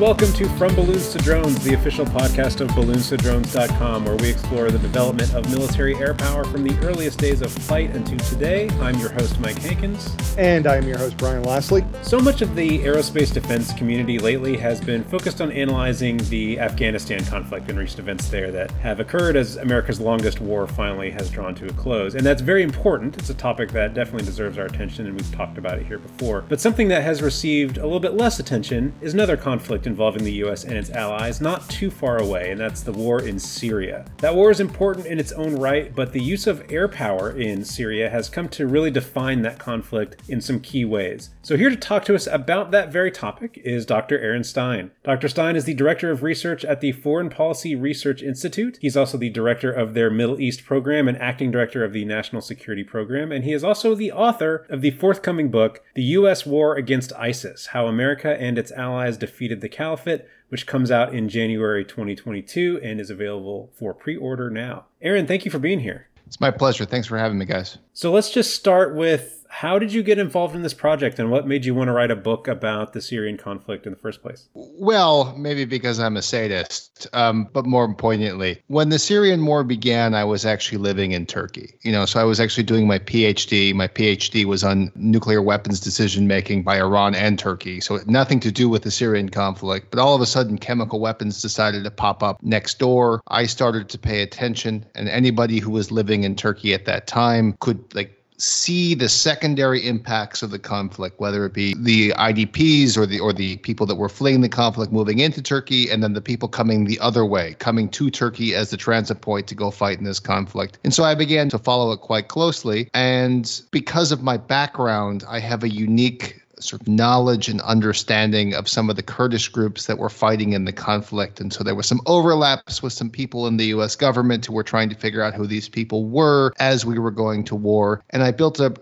welcome to From Balloons to Drones, the official podcast of balloonstodrones.com, where we explore the development of military air power from the earliest days of flight until today. I'm your host, Mike Hankins. And I'm your host, Brian Laslie. So much of the aerospace defense community lately has been focused on analyzing the Afghanistan conflict and recent events there that have occurred as America's longest war finally has drawn to a close. And that's very important. It's a topic that definitely deserves our attention, and we've talked about it here before. But something that has received a little bit less attention is another conflict involving the US and its allies not too far away, and that's the war in Syria. That war is important in its own right, but the use of air power in Syria has come to really define that conflict in some key ways. So, here to talk to us about that very topic is Dr. Aaron Stein. Dr. Stein is the Director of Research at the Foreign Policy Research Institute. He's also the Director of their Middle East program and Acting Director of the National Security Program, and he is also the author of the forthcoming book, The U.S. War Against ISIS How America and Its Allies Defeated the Caliphate, which comes out in January 2022 and is available for pre order now. Aaron, thank you for being here. It's my pleasure. Thanks for having me, guys. So let's just start with how did you get involved in this project and what made you want to write a book about the Syrian conflict in the first place? Well, maybe because I'm a sadist, um, but more poignantly, when the Syrian war began, I was actually living in Turkey. You know, so I was actually doing my PhD. My PhD was on nuclear weapons decision making by Iran and Turkey. So nothing to do with the Syrian conflict. But all of a sudden, chemical weapons decided to pop up next door. I started to pay attention, and anybody who was living in Turkey at that time could like see the secondary impacts of the conflict, whether it be the IDPs or the or the people that were fleeing the conflict moving into Turkey, and then the people coming the other way, coming to Turkey as the transit point to go fight in this conflict. And so I began to follow it quite closely. And because of my background, I have a unique sort of knowledge and understanding of some of the Kurdish groups that were fighting in the conflict. And so there was some overlaps with some people in the US government who were trying to figure out who these people were as we were going to war. And I built a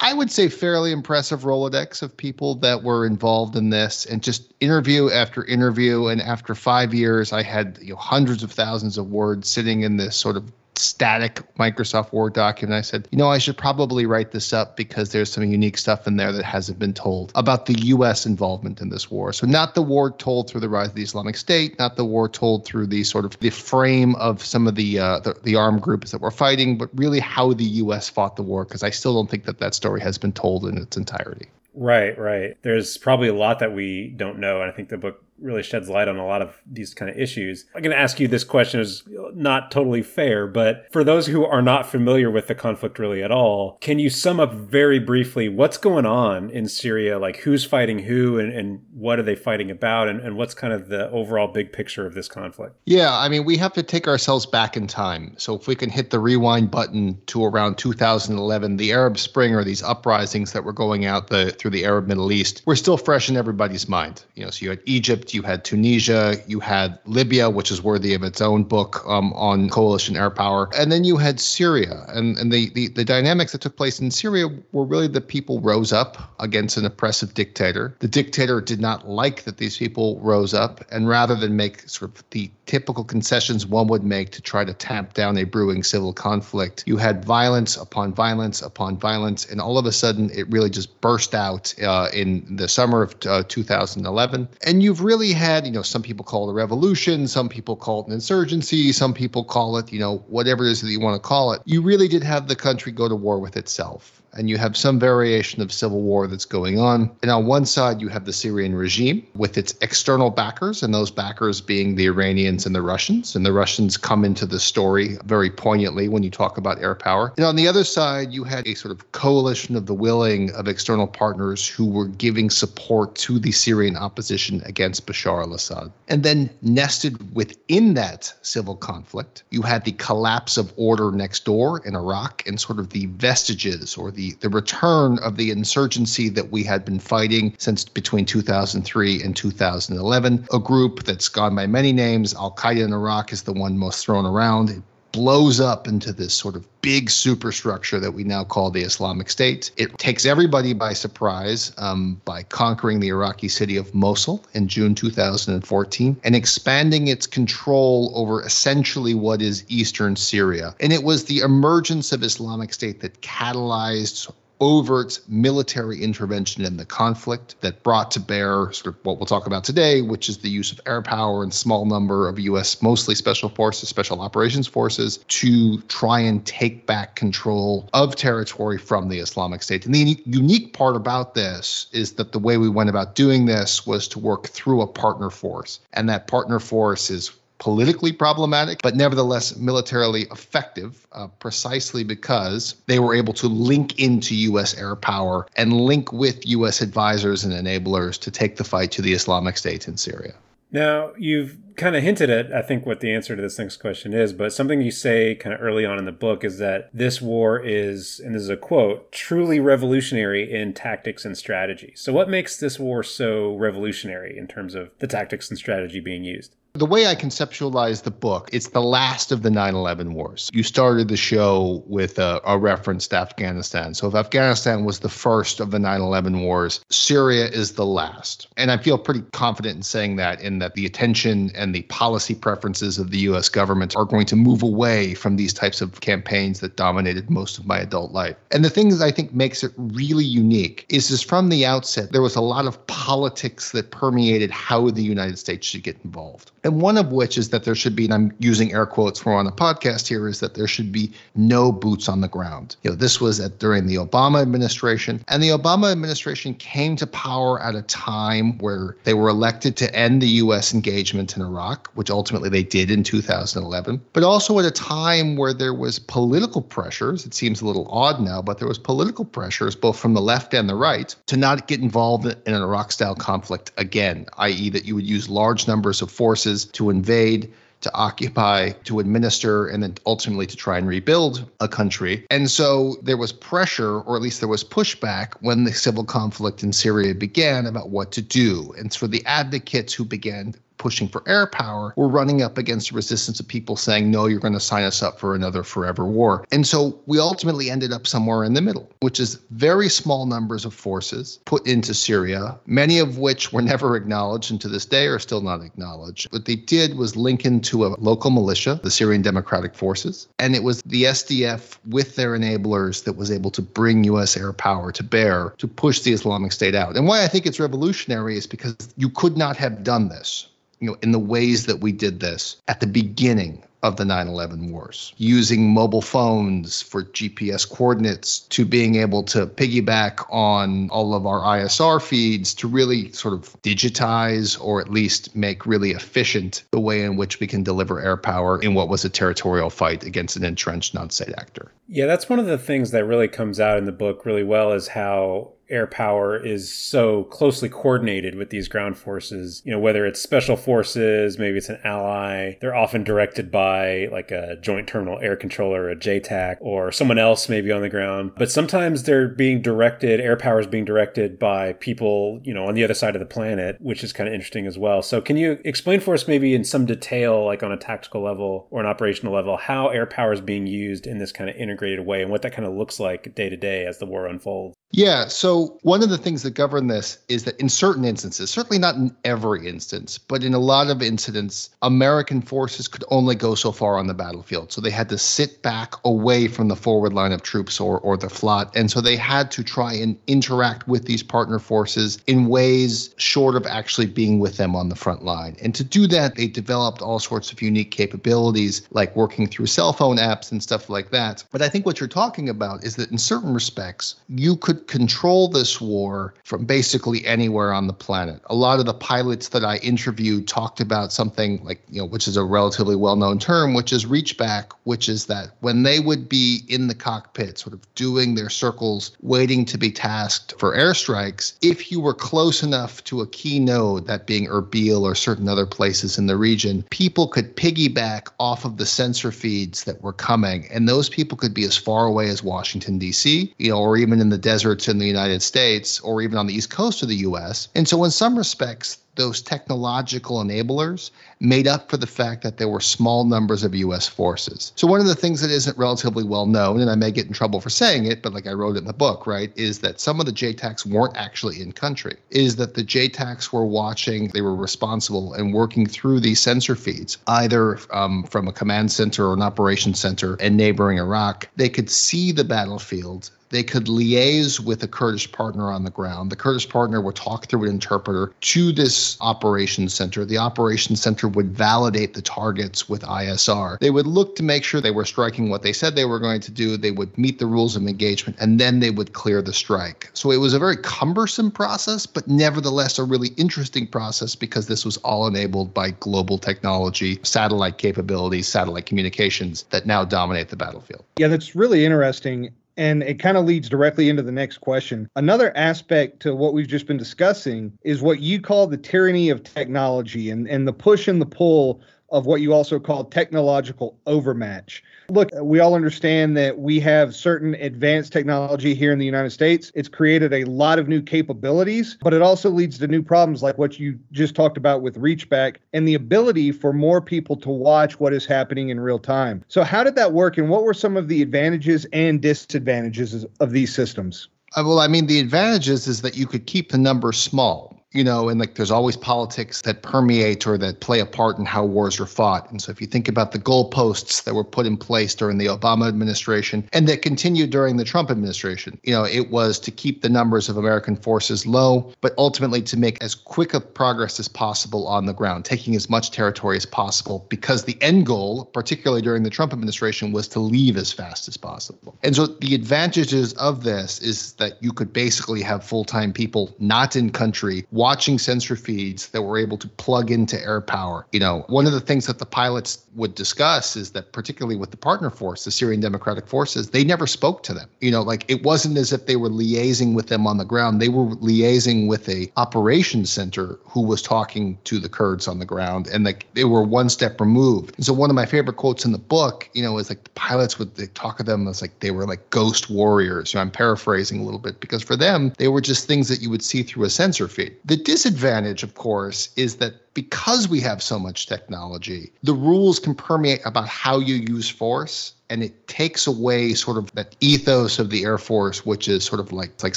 I would say fairly impressive Rolodex of people that were involved in this and just interview after interview. And after five years, I had you know, hundreds of thousands of words sitting in this sort of static Microsoft Word document. I said, you know, I should probably write this up because there's some unique stuff in there that hasn't been told about the U.S. involvement in this war. So not the war told through the rise of the Islamic State, not the war told through the sort of the frame of some of the uh, the, the armed groups that were fighting, but really how the U.S. fought the war. Because I still don't think that that story has been told in its entirety. Right, right. There's probably a lot that we don't know, and I think the book really sheds light on a lot of these kind of issues. I'm going to ask you this question is not totally fair, but for those who are not familiar with the conflict really at all, can you sum up very briefly what's going on in Syria? Like who's fighting who and, and what are they fighting about? And, and what's kind of the overall big picture of this conflict? Yeah, I mean, we have to take ourselves back in time. So if we can hit the rewind button to around 2011, the Arab Spring or these uprisings that were going out the, through the Arab Middle East were still fresh in everybody's mind. You know, so you had Egypt, you had Tunisia, you had Libya, which is worthy of its own book um, on coalition air power, and then you had Syria. And, and the, the, the dynamics that took place in Syria were really the people rose up against an oppressive dictator. The dictator did not like that these people rose up, and rather than make sort of the typical concessions one would make to try to tamp down a brewing civil conflict, you had violence upon violence upon violence, and all of a sudden it really just burst out uh, in the summer of uh, 2011. And you've really had, you know, some people call it a revolution, some people call it an insurgency, some people call it, you know, whatever it is that you want to call it. You really did have the country go to war with itself and you have some variation of civil war that's going on. And on one side, you have the Syrian regime with its external backers, and those backers being the Iranians and the Russians. And the Russians come into the story very poignantly when you talk about air power. And on the other side, you had a sort of coalition of the willing of external partners who were giving support to the Syrian opposition against Bashar al Assad. And then nested within that civil conflict, you had the collapse of order next door in Iraq and sort of the vestiges or the the, the return of the insurgency that we had been fighting since between 2003 and 2011. A group that's gone by many names. Al Qaeda in Iraq is the one most thrown around blows up into this sort of big superstructure that we now call the Islamic State. It takes everybody by surprise um, by conquering the Iraqi city of Mosul in June 2014 and expanding its control over essentially what is eastern Syria. And it was the emergence of Islamic State that catalyzed overt military intervention in the conflict that brought to bear sort of what we'll talk about today, which is the use of air power and small number of U.S. mostly special forces, special operations forces to try and take back control of territory from the Islamic State. And the unique part about this is that the way we went about doing this was to work through a partner force. And that partner force is politically problematic, but nevertheless militarily effective, uh, precisely because they were able to link into U.S. air power and link with U.S. advisors and enablers to take the fight to the Islamic State in Syria. Now, you've kind of hinted at, I think, what the answer to this next question is, but something you say kind of early on in the book is that this war is, and this is a quote, truly revolutionary in tactics and strategy. So, what makes this war so revolutionary in terms of the tactics and strategy being used? The way I conceptualize the book, it's the last of the 9 11 wars. You started the show with a, a, reference to Afghanistan. So, if Afghanistan was the first of the 9 11 wars, Syria is the last. And I feel pretty confident in saying that, in that the attention and the policy preferences of the US government are going to move away from these types of campaigns that dominated most of my adult life. And the thing that I think makes it really unique is, is from the outset, there was a lot of politics that permeated how the United States should get involved and one of which is that there should be, and I'm using air quotes for on the podcast here, is that there should be no boots on the ground. You know, this was at, during the Obama administration, and the Obama administration came to power at a time where they were elected to end the U.S. engagement in Iraq, which ultimately they did in 2011, but also at a time where there was political pressures. It seems a little odd now, but there was political pressures both from the left and the right to not get involved in an Iraq-style conflict again, i.e., that you would use large numbers of forces forces to invade to occupy, to administer, and then ultimately to try and rebuild a country. And so there was pressure, or at least there was pushback, when the civil conflict in Syria began about what to do. And for the advocates who began pushing for air power, we're running up against the resistance of people saying, no, you're going to sign us up for another forever war. And so we ultimately ended up somewhere in the middle, which is very small numbers of forces put into Syria, many of which were never acknowledged and to this day are still not acknowledged. What they did was link into a local militia, the Syrian Democratic Forces, and it was the SDF with their enablers that was able to bring U.S. air power to bear to push the Islamic State out. And why I think it's revolutionary is because you could not have done this you know, in the ways that we did this at the beginning of the 9 11 wars, using mobile phones for GPS coordinates to being able to piggyback on all of our ISR feeds to really sort of digitize or at least make really efficient the way in which we can deliver air power in what was a territorial fight against an entrenched non state actor. Yeah, that's one of the things that really comes out in the book really well is how air power is so closely coordinated with these ground forces. You know, whether it's special forces, maybe it's an ally, they're often directed by like a joint terminal air controller, a JTAC, or someone else maybe on the ground. But sometimes they're being directed, air power is being directed by people, you know, on the other side of the planet, which is kind of interesting as well. So can you explain for us maybe in some detail, like on a tactical level or an operational level, how air power is being used in this kind of integrated way and what that kind of looks like day to day as the war unfolds? Yeah. So, one of the things that govern this is that in certain instances, certainly not in every instance, but in a lot of incidents, American forces could only go so far on the battlefield. So, they had to sit back away from the forward line of troops or, or the FLOT. And so, they had to try and interact with these partner forces in ways short of actually being with them on the front line. And to do that, they developed all sorts of unique capabilities, like working through cell phone apps and stuff like that. But I think what you're talking about is that in certain respects, you could control this war from basically anywhere on the planet. A lot of the pilots that I interviewed talked about something like, you know, which is a relatively well known term, which is reach back, which is that when they would be in the cockpit, sort of doing their circles, waiting to be tasked for airstrikes, if you were close enough to a key node, that being Erbil or certain other places in the region, people could piggyback off of the sensor feeds that were coming. And those people could be as far away as Washington, D.C., you know, or even in the desert deserts in the United States or even on the East Coast of the US. And so, in some respects, those technological enablers made up for the fact that there were small numbers of US forces. So, one of the things that isn't relatively well known, and I may get in trouble for saying it, but like I wrote it in the book, right, is that some of the JTACs weren't actually in country, is that the JTACs were watching, they were responsible and working through these sensor feeds, either um, from a command center or an operations center in neighboring Iraq. They could see the battlefield they could liaise with a Kurdish partner on the ground. The Kurdish partner would talk through an interpreter to this operations center. The operations center would validate the targets with ISR. They would look to make sure they were striking what they said they were going to do. They would meet the rules of engagement, and then they would clear the strike. So it was a very cumbersome process, but nevertheless a really interesting process because this was all enabled by global technology, satellite capabilities, satellite communications that now dominate the battlefield. Yeah, that's really interesting. And it kind of leads directly into the next question. Another aspect to what we've just been discussing is what you call the tyranny of technology and, and the push and the pull of what you also call technological overmatch. Look, we all understand that we have certain advanced technology here in the United States. It's created a lot of new capabilities, but it also leads to new problems like what you just talked about with Reachback and the ability for more people to watch what is happening in real time. So, how did that work, and what were some of the advantages and disadvantages of these systems? Uh, well, I mean, the advantages is that you could keep the number small you know, and like there's always politics that permeate or that play a part in how wars are fought. And so if you think about the goalposts that were put in place during the Obama administration and that continued during the Trump administration, you know, it was to keep the numbers of American forces low, but ultimately to make as quick a progress as possible on the ground, taking as much territory as possible, because the end goal, particularly during the Trump administration, was to leave as fast as possible. And so the advantages of this is that you could basically have full time people not in country watching sensor feeds that were able to plug into air power. You know, one of the things that the pilots would discuss is that particularly with the partner force, the Syrian Democratic Forces, they never spoke to them. You know, like it wasn't as if they were liaising with them on the ground. They were liaising with a operations center who was talking to the Kurds on the ground and like they were one step removed. And so one of my favorite quotes in the book, you know, is like the pilots would they talk of them as like they were like ghost warriors. You know, I'm paraphrasing a little bit because for them, they were just things that you would see through a sensor feed. The disadvantage, of course, is that because we have so much technology, the rules can permeate about how you use force and it takes away sort of that ethos of the Air Force, which is sort of like like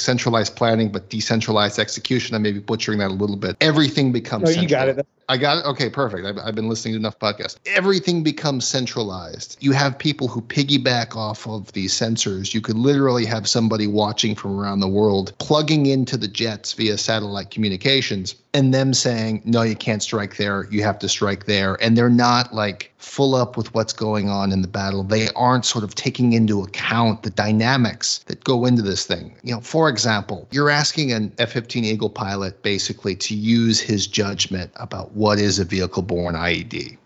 centralized planning but decentralized execution. I may be butchering that a little bit. Everything becomes. No, you got it. I got it. Okay, perfect. I've, I've been listening to enough podcasts. Everything becomes centralized. You have people who piggyback off of these sensors. You could literally have somebody watching from around the world plugging into the jets via satellite communications and them saying, no, you can't strike there. You have to strike there. And they're not like full up with what's going on in the battle. They aren't sort of taking into account the dynamics that go into this thing. You know, for example, you're asking an F 15 Eagle pilot basically to use his judgment about what is a vehicle borne IED,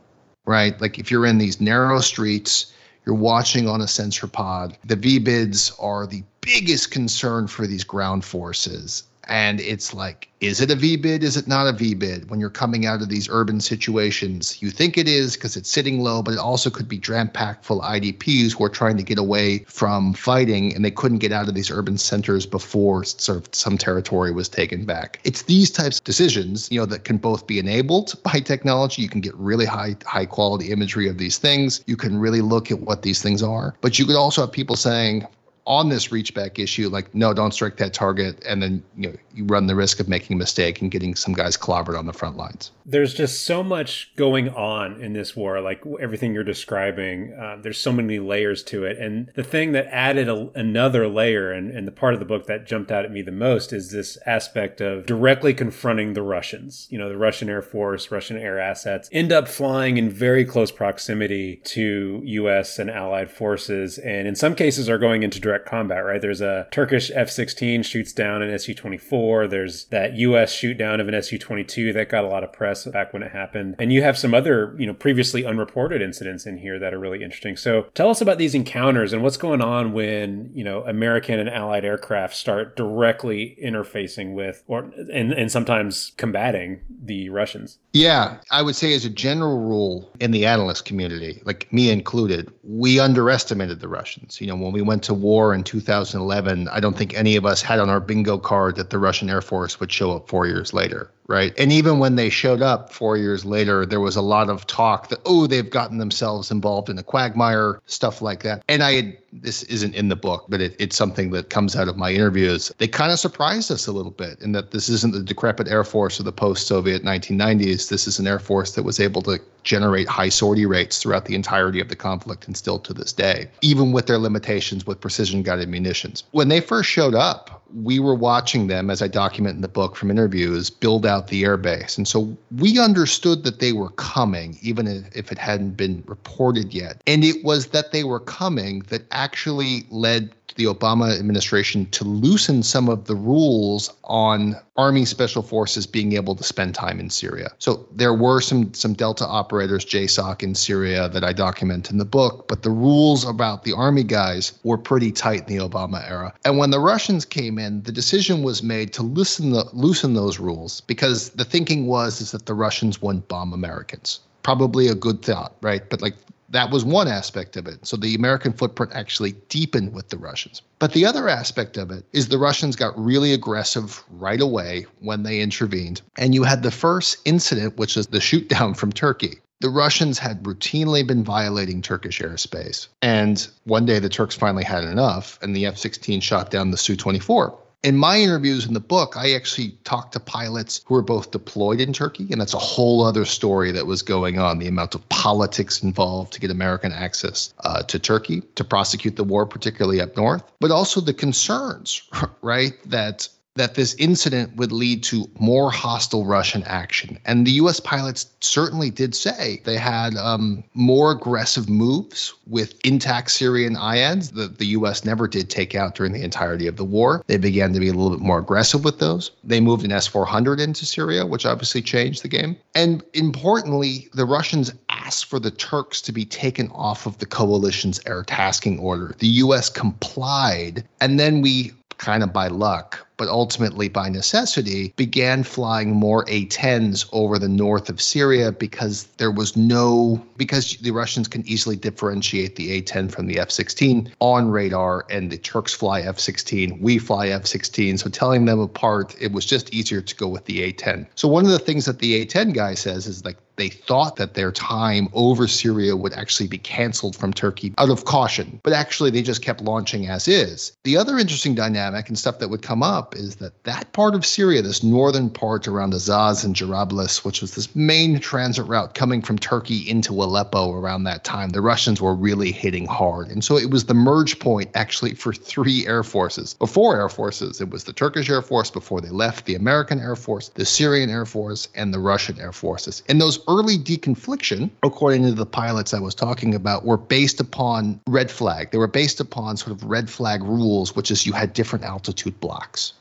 right? Like if you're in these narrow streets, you're watching on a sensor pod, the VBIDs are the biggest concern for these ground forces and it's like is it a v bid Is it not a v bid When you're coming out of these urban situations, you think it is because it's sitting low, but it also could be jam packed full of IDPs who are trying to get away from fighting and they couldn't get out of these urban centers before sort of some territory was taken back. It's these types of decisions, you know, that can both be enabled by technology. You can get really high high quality imagery of these things. You can really look at what these things are, but you could also have people saying, on this reachback issue, like, no, don't strike that target. And then, you know, you run the risk of making a mistake and getting some guys clobbered on the front lines. There's just so much going on in this war, like everything you're describing. Uh, there's so many layers to it. And the thing that added a, another layer, and, and the part of the book that jumped out at me the most, is this aspect of directly confronting the Russians. You know, the Russian Air Force, Russian air assets end up flying in very close proximity to U.S. and allied forces, and in some cases are going into direct direct combat, right? There's a Turkish F 16 shoots down an Su 24. There's that US shoot down of an Su 22 that got a lot of press back when it happened. And you have some other, you know, previously unreported incidents in here that are really interesting. So tell us about these encounters and what's going on when, you know, American and Allied aircraft start directly interfacing with or and, and sometimes combating the Russians. Yeah, I would say as a general rule in the analyst community, like me included, we underestimated the Russians. You know, when we went to war war in 2011, I don't think any of us had on our bingo card that the Russian Air Force would show up four years later right? And even when they showed up four years later, there was a lot of talk that, oh, they've gotten themselves involved in a quagmire, stuff like that. And I had, this isn't in the book, but it, it's something that comes out of my interviews. They kind of surprised us a little bit in that this isn't the decrepit Air Force of the post Soviet 1990s. This is an Air Force that was able to generate high sortie rates throughout the entirety of the conflict and still to this day, even with their limitations with precision guided munitions. When they first showed up, we were watching them, as I document in the book from interviews, build out the airbase. And so we understood that they were coming, even if it hadn't been reported yet. And it was that they were coming that actually led the Obama administration to loosen some of the rules on Army Special Forces being able to spend time in Syria. So there were some some Delta operators, JSOC in Syria that I document in the book, but the rules about the Army guys were pretty tight in the Obama era. And when the Russians came in, the decision was made to loosen the loosen those rules because the thinking was is that the Russians wouldn't bomb Americans probably a good thought, right? But like that was one aspect of it. So the American footprint actually deepened with the Russians. But the other aspect of it is the Russians got really aggressive right away when they intervened. And you had the first incident, which is the shoot down from Turkey. The Russians had routinely been violating Turkish airspace. And one day the Turks finally had enough, and the F 16 shot down the Su 24 in my interviews in the book, I actually talked to pilots who were both deployed in Turkey, and that's a whole other story that was going on. The amount of politics involved to get American access uh, to Turkey to prosecute the war, particularly up north, but also the concerns, right, that that this incident would lead to more hostile Russian action. And the U.S. pilots certainly did say they had um, more aggressive moves with intact Syrian IADs that the U.S. never did take out during the entirety of the war. They began to be a little bit more aggressive with those. They moved an S 400 into Syria, which obviously changed the game. And importantly, the Russians asked for the Turks to be taken off of the coalition's air tasking order. The U.S. complied. And then we kind of by luck, but ultimately by necessity, began flying more A 10s over the north of Syria because there was no, because the Russians can easily differentiate the A 10 from the F 16 on radar, and the Turks fly F 16, we fly F 16. So telling them apart, it was just easier to go with the A 10. So one of the things that the A 10 guy says is like, they thought that their time over Syria would actually be canceled from Turkey out of caution, but actually they just kept launching as is. The other interesting dynamic and stuff that would come up is that that part of Syria, this northern part around Azaz and Jarablus, which was this main transit route coming from Turkey into Aleppo around that time, the Russians were really hitting hard. And so it was the merge point actually for three air forces, or four air forces. It was the Turkish Air Force before they left, the American Air Force, the Syrian Air Force, and the Russian Air Forces. And those early deconfliction, according to the pilots I was talking about, were based upon red flag. They were based upon sort of red flag rules, which is you had different altitude blocks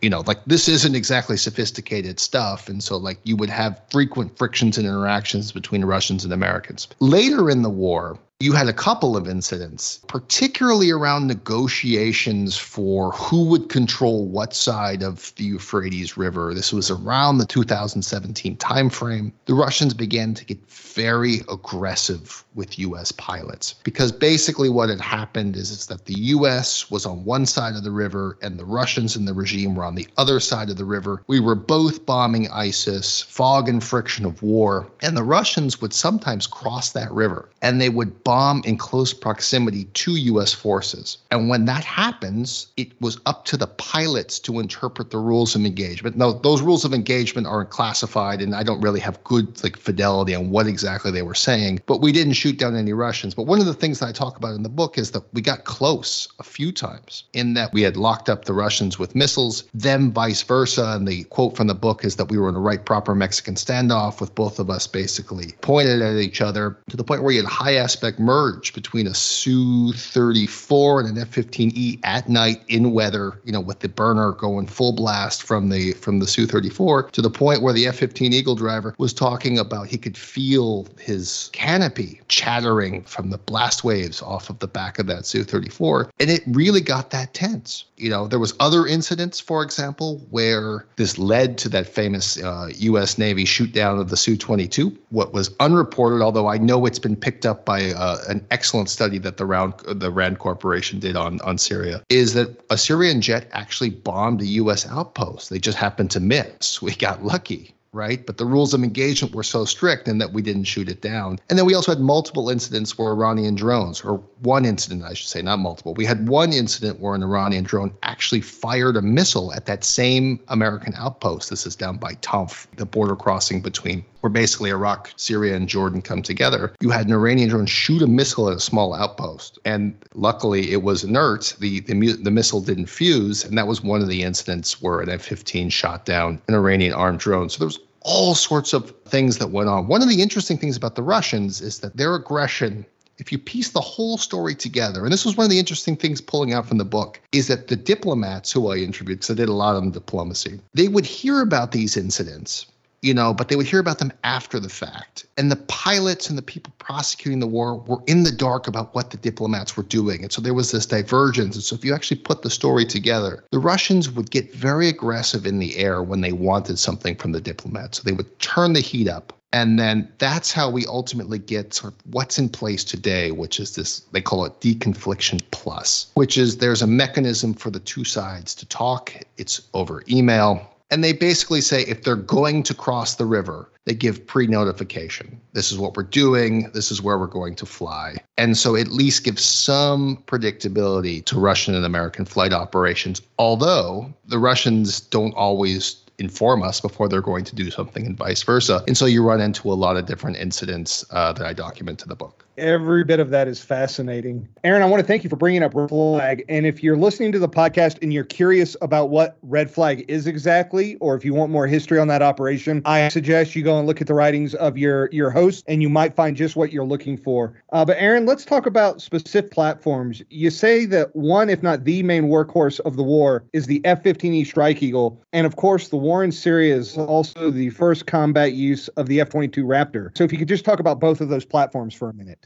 you know, like this isn't exactly sophisticated stuff. And so, like, you would have frequent frictions and interactions between Russians and Americans. Later in the war, you had a couple of incidents, particularly around negotiations for who would control what side of the Euphrates River. This was around the 2017 timeframe. The Russians began to get very aggressive with US pilots because basically what had happened is, is that the US was on one side of the river and the Russians and the regime were on the other side of the river. We were both bombing ISIS, fog and friction of war, and the Russians would sometimes cross that river and they would bomb in close proximity to US forces. And when that happens, it was up to the pilots to interpret the rules of engagement. Now, those rules of engagement are classified, and I don't really have good like fidelity on what exactly they were saying, but we didn't shoot down any Russians. But one of the things that I talk about in the book is that we got close a few times in that we had locked up the Russians with missiles, them vice versa. And the quote from the book is that we were in a right proper Mexican standoff with both of us basically pointed at each other to the point where you had high aspect merge between a Su 34 and an F 15E at night in weather, you know, with the burner going full blast from the from the Su 34 to the point where the F 15 Eagle driver was talking about he could feel his canopy chattering from the blast waves off of the back of that Su 34. And it really got that tense. You know, there was other incidents, for example, where this led to that famous uh, U.S. Navy shoot down of the Su 22. What was unreported, although I know it's been picked up by uh, an excellent study that the Round the Rand Corporation did on on Syria is that a Syrian jet actually bombed a U.S. outpost. They just happened to miss. We got lucky right? But the rules of engagement were so strict in that we didn't shoot it down. And then we also had multiple incidents where Iranian drones, or one incident, I should say, not multiple. We had one incident where an Iranian drone actually fired a missile at that same American outpost. This is down by Tanf, the border crossing between where basically Iraq, Syria, and Jordan come together. You had an Iranian drone shoot a missile at a small outpost, and luckily it was inert. The the, the missile didn't fuse, and that was one of the incidents where an F-15 shot down an Iranian armed drone. So there was all sorts of things that went on. One of the interesting things about the Russians is that their aggression if you piece the whole story together, and this was one of the interesting things pulling out from the book, is that the diplomats who I interviewed, because I did a lot on diplomacy, they would hear about these incidents you know, but they would hear about them after the fact. And the pilots and the people prosecuting the war were in the dark about what the diplomats were doing. And so there was this divergence. And so if you actually put the story together, the Russians would get very aggressive in the air when they wanted something from the diplomats. So they would turn the heat up. And then that's how we ultimately get sort of what's in place today, which is this, they call it deconfliction plus, which is there's a mechanism for the two sides to talk. It's over email and they basically say if they're going to cross the river, they give pre notification. This is what we're doing. This is where we're going to fly. And so at least gives some predictability to Russian and American flight operations, although the Russians don't always inform us before they're going to do something and vice versa. And so you run into a lot of different incidents uh, that I document in the book. Every bit of that is fascinating. Aaron, I want to thank you for bringing up Red Flag. And if you're listening to the podcast and you're curious about what Red Flag is exactly, or if you want more history on that operation, I suggest you go and look at the writings of your your host, and you might find just what you're looking for. Uh, but Aaron, let's talk about specific platforms. You say that one, if not the main workhorse of the war, is the F-15E Strike Eagle, and of course, the war in Syria is also the first combat use of the F-22 Raptor. So if you could just talk about both of those platforms for a minute.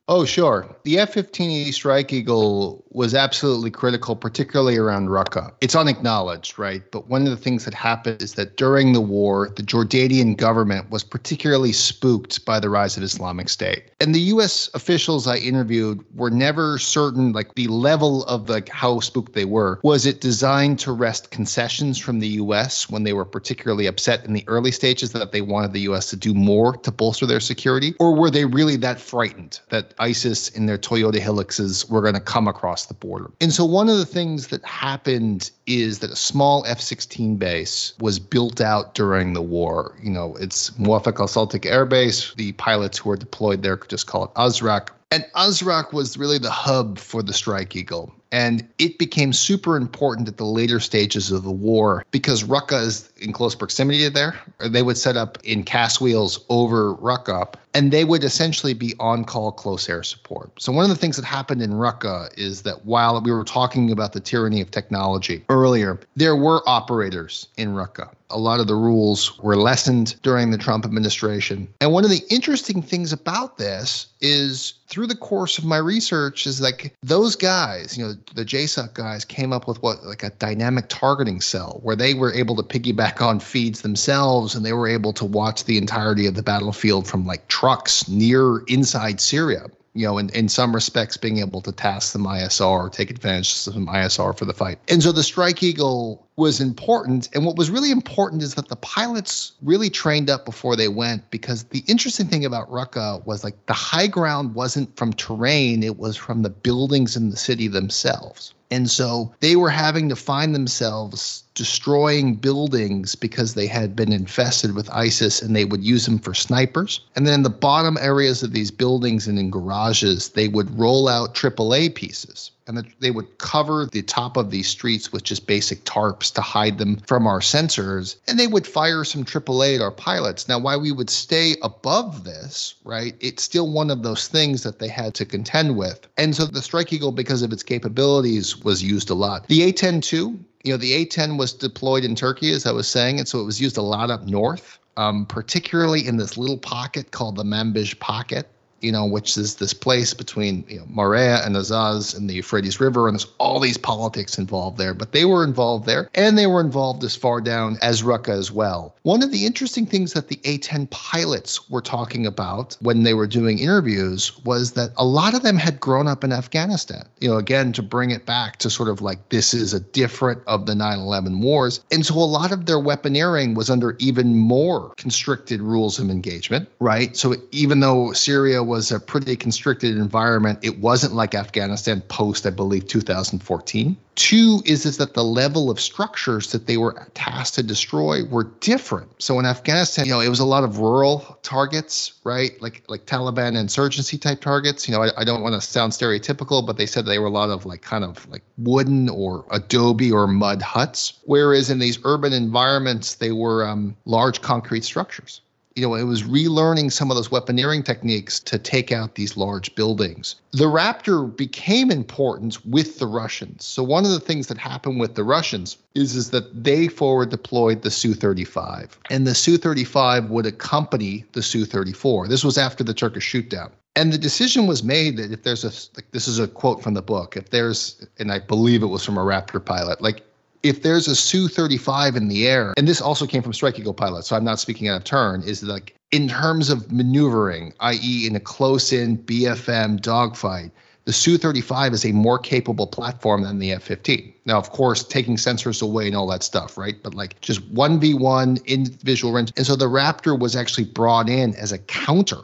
Oh, sure. The F 15E Strike Eagle was absolutely critical, particularly around Raqqa. It's unacknowledged, right? But one of the things that happened is that during the war, the Jordanian government was particularly spooked by the rise of Islamic State. And the U.S. officials I interviewed were never certain, like the level of like how spooked they were. Was it designed to wrest concessions from the U.S. when they were particularly upset in the early stages that they wanted the U.S. to do more to bolster their security? Or were they really that frightened that ISIS in their Toyota Hiluxes were going to come across the border. And so one of the things that happened is that a small F-16 base was built out during the war. You know, it's Muwaffaq al-Salti Air Base. The pilots who are deployed there could just call it Azraq. And Azraq was really the hub for the Strike Eagle. And it became super important at the later stages of the war because Raqqa is in close proximity to there. They would set up in CAS wheels over Raqqa and they would essentially be on call close air support. So, one of the things that happened in Raqqa is that while we were talking about the tyranny of technology earlier, there were operators in Raqqa. A lot of the rules were lessened during the Trump administration. And one of the interesting things about this is through the course of my research is like those guys, you know, the JSOC guys came up with what like a dynamic targeting cell where they were able to piggyback on feeds themselves and they were able to watch the entirety of the battlefield from like trucks near inside Syria you know, in, in some respects, being able to task some ISR or take advantage of some ISR for the fight. And so the Strike Eagle was important. And what was really important is that the pilots really trained up before they went because the interesting thing about Raqqa was like the high ground wasn't from terrain, it was from the buildings in the city themselves. And so they were having to find themselves destroying buildings because they had been infested with ISIS and they would use them for snipers. And then in the bottom areas of these buildings and in garages, they would roll out AAA pieces and they would cover the top of these streets with just basic tarps to hide them from our sensors. And they would fire some AAA at our pilots. Now, why we would stay above this, right? It's still one of those things that they had to contend with. And so the Strike Eagle, because of its capabilities, was used a lot. The A 10 2, you know, the A 10 was deployed in Turkey, as I was saying, and so it was used a lot up north. Um, particularly in this little pocket called the Manbij pocket, you know, which is this place between you know, Marea and Azaz and the Euphrates River, and there's all these politics involved there. But they were involved there, and they were involved as far down as Raqqa as well. One of the interesting things that the A-10 pilots were talking about when they were doing interviews was that a lot of them had grown up in Afghanistan. You know, again, to bring it back to sort of like this is a different of the 9/11 wars, and so a lot of their weaponeering was under even more constricted rules of engagement, right? So even though Syria was a pretty constricted environment, it wasn't like Afghanistan post, I believe, 2014. Two is, is that the level of structures that they were tasked to destroy were different. So in Afghanistan, you know, it was a lot of rural targets, right? Like like Taliban insurgency type targets. You know, I, I don't want to sound stereotypical, but they said they were a lot of like kind of like wooden or adobe or mud huts. Whereas in these urban environments, they were um, large concrete structures you know, it was relearning some of those weaponeering techniques to take out these large buildings. The Raptor became important with the Russians. So one of the things that happened with the Russians is, is that they forward deployed the Su-35, and the Su-35 would accompany the Su-34. This was after the Turkish shootdown. And the decision was made that if there's a, like, this is a quote from the book, if there's, and I believe it was from a Raptor pilot, like if there's a Su 35 in the air, and this also came from Strike Eagle pilots, so I'm not speaking out of turn, is like in terms of maneuvering, i.e., in a close in BFM dogfight, the Su 35 is a more capable platform than the F 15. Now, of course, taking sensors away and all that stuff, right? But like just 1v1 in visual range. And so the Raptor was actually brought in as a counter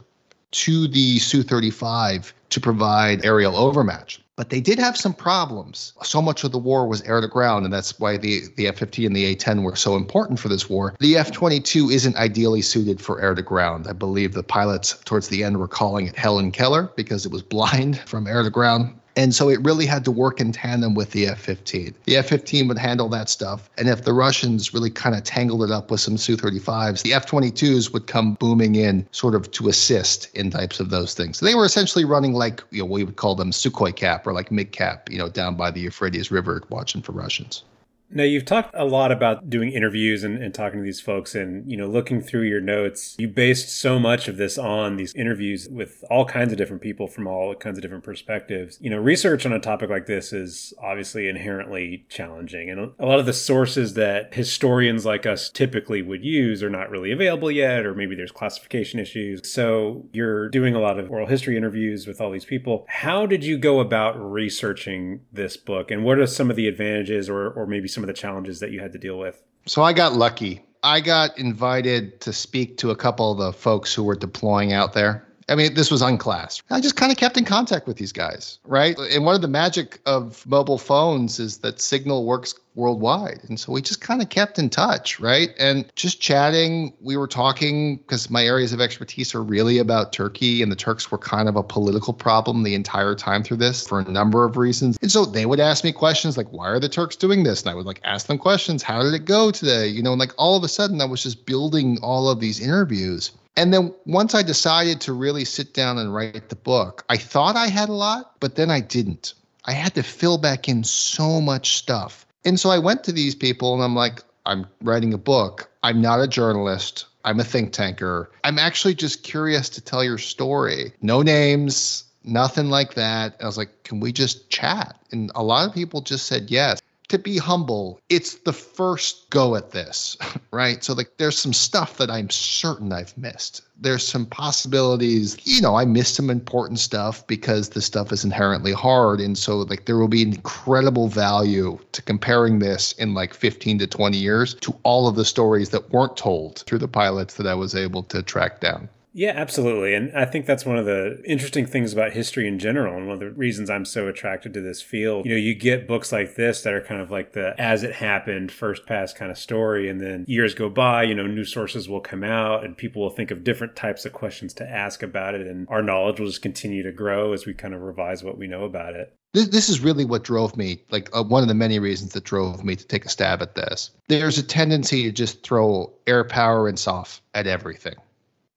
to the Su 35 to provide aerial overmatch. But they did have some problems. So much of the war was air to ground, and that's why the, the F 15 and the A 10 were so important for this war. The F 22 isn't ideally suited for air to ground. I believe the pilots towards the end were calling it Helen Keller because it was blind from air to ground. And so it really had to work in tandem with the F 15. The F 15 would handle that stuff. And if the Russians really kind of tangled it up with some Su 35s, the F 22s would come booming in sort of to assist in types of those things. So they were essentially running like, you know, we would call them Sukhoi cap or like MiG cap, you know, down by the Euphrates River watching for Russians. Now you've talked a lot about doing interviews and, and, talking to these folks and, you know, looking through your notes. You based so much of this on these interviews with all kinds of different people from all kinds of different perspectives. You know, research on a topic like this is obviously inherently challenging. And a lot of the sources that historians like us typically would use are not really available yet, or maybe there's classification issues. So you're doing a lot of oral history interviews with all these people. How did you go about researching this book? And what are some of the advantages or, or maybe some of the challenges that you had to deal with? So I got lucky. I got invited to speak to a couple of the folks who were deploying out there. I mean, this was unclassed. I just kind of kept in contact with these guys, right? And one of the magic of mobile phones is that signal works worldwide. And so we just kind of kept in touch, right? And just chatting, we were talking because my areas of expertise are really about Turkey, and the Turks were kind of a political problem the entire time through this for a number of reasons. And so they would ask me questions like, why are the Turks doing this? And I would like ask them questions, how did it go today? You know, and like all of a sudden I was just building all of these interviews. And then once I decided to really sit down and write the book, I thought I had a lot, but then I didn't. I had to fill back in so much stuff. And so I went to these people and I'm like, I'm writing a book. I'm not a journalist. I'm a think tanker. I'm actually just curious to tell your story. No names, nothing like that. I was like, can we just chat? And a lot of people just said yes to be humble, it's the first go at this, right? So like there's some stuff that I'm certain I've missed. There's some possibilities, you know, I missed some important stuff because the stuff is inherently hard. And so like there will be incredible value to comparing this in like 15 to 20 years to all of the stories that weren't told through the pilots that I was able to track down. Yeah, absolutely. And I think that's one of the interesting things about history in general. And one of the reasons I'm so attracted to this field. You know, you get books like this that are kind of like the as it happened, first pass kind of story. And then years go by, you know, new sources will come out and people will think of different types of questions to ask about it. And our knowledge will just continue to grow as we kind of revise what we know about it. This, this is really what drove me, like uh, one of the many reasons that drove me to take a stab at this. There's a tendency to just throw air power and SOF at everything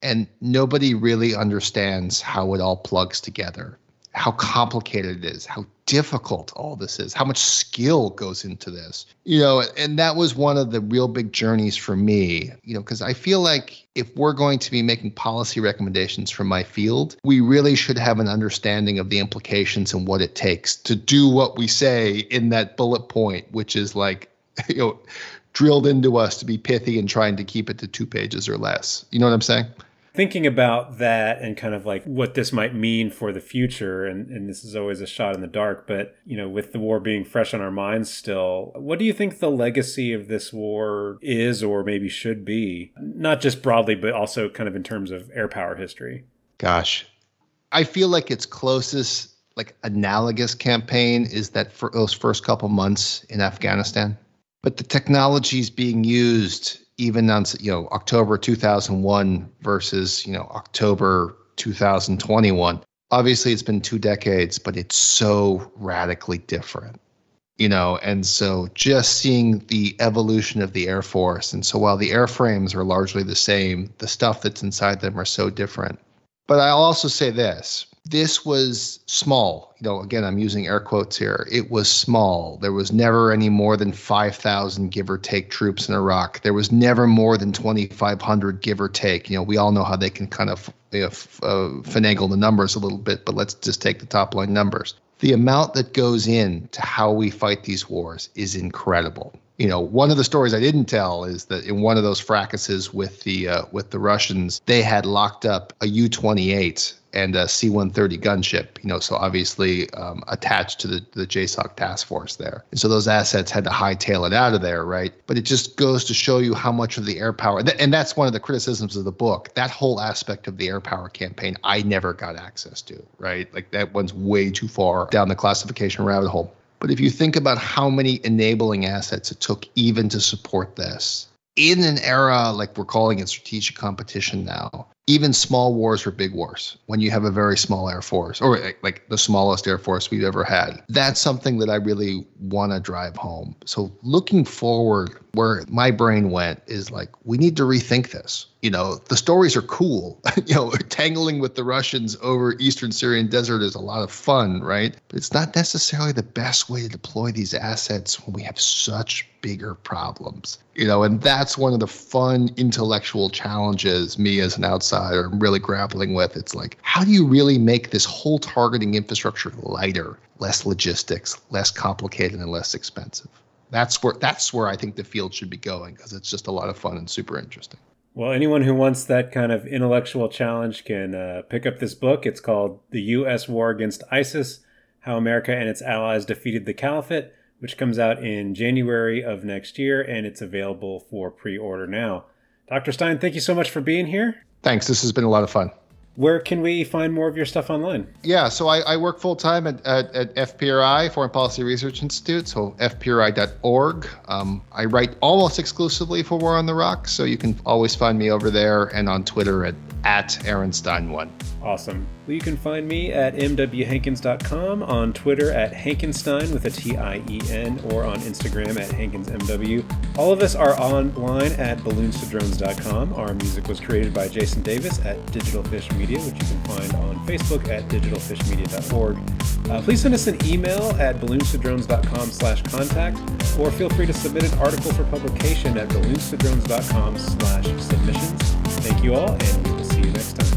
and nobody really understands how it all plugs together. how complicated it is, how difficult all this is, how much skill goes into this. You know, and that was one of the real big journeys for me, you know, because I feel like if we're going to be making policy recommendations for my field, we really should have an understanding of the implications and what it takes to do what we say in that bullet point, which is like, you know, drilled into us to be pithy and trying to keep it to two pages or less. You know what I'm saying? Thinking about that and kind of like what this might mean for the future and, and this is always a shot in the dark but you know with the war being fresh on our minds still what do you think the legacy of this war is or maybe should be? Not just broadly but also kind of in terms of air power history. Gosh. I feel like its closest like analogous campaign is that for those first couple months in afghanistan. But the technologies being used even on you know October 2001 versus you know October 2021 obviously it's been two decades but it's so radically different you know? And so just seeing the evolution of the air force and so while the airframes are largely the same the stuff that's inside them are so different. But i'll also say this this was small. You know, again, I'm using air quotes here. It was small. There was never any more than 5,000 give or take troops in Iraq. There was never more than 2,500 give or take. You know, we all know how they can kind of you know, f- uh, finagle the numbers a little bit, but let's just take the top line numbers. The amount that goes in to how we fight these wars is incredible you know, one of the stories I didn't tell is that in one of those fracases with the uh, with the Russians, they had locked up a U-28 and a C-130 gunship, you know, so obviously um, attached to the, the JSOC task force there. And so those assets had to hightail it out of there, right? But it just goes to show you how much of the air power, and that's one of the criticisms of the book, that whole aspect of the air power campaign, I never got access to, right? Like that one's way too far down the classification rabbit hole. But if you think about how many enabling assets it took even to support this, in an era like we're calling it strategic competition now, even small wars are big wars when you have a very small air force or like the smallest air force we've ever had. That's something that I really want to drive home. So looking forward, where my brain went is like, we need to rethink this. You know, the stories are cool. you know, tangling with the Russians over Eastern Syrian desert is a lot of fun, right? But it's not necessarily the best way to deploy these assets when we have such bigger problems. You know, and that's one of the fun intellectual challenges me as an outsider am really grappling with. It's like, how do you really make this whole targeting infrastructure lighter, less logistics, less complicated, and less expensive? that's where that's where I think the field should be going because it's just a lot of fun and super interesting. Well, anyone who wants that kind of intellectual challenge can uh, pick up this book. It's called "The U.S. War Against ISIS: How America and Its Allies Defeated the Caliphate," which comes out in January of next year, and it's available for pre-order now. Dr. Stein, thank you so much for being here. Thanks. This has been a lot of fun. Where can we find more of your stuff online? Yeah, so I, I work full time at, at, at, FPRI, Foreign Policy Research Institute, so fpri.org. Um, I write almost exclusively for War on the Rocks, so you can always find me over there and on Twitter at, at AaronStein1. Awesome. Well, you can find me at mwhankins.com, on Twitter at Hankenstein with a T I E N, or on Instagram at HankinsMW. All of us are online at balloonstodrones.com. Our music was created by Jason Davis at Digital Fish Media, which you can find on Facebook at digitalfishmedia.org. Uh, please send us an email at balloonstodrones.com slash contact, or feel free to submit an article for publication at balloonstodrones.com slash submissions. Thank you all, and see you next time.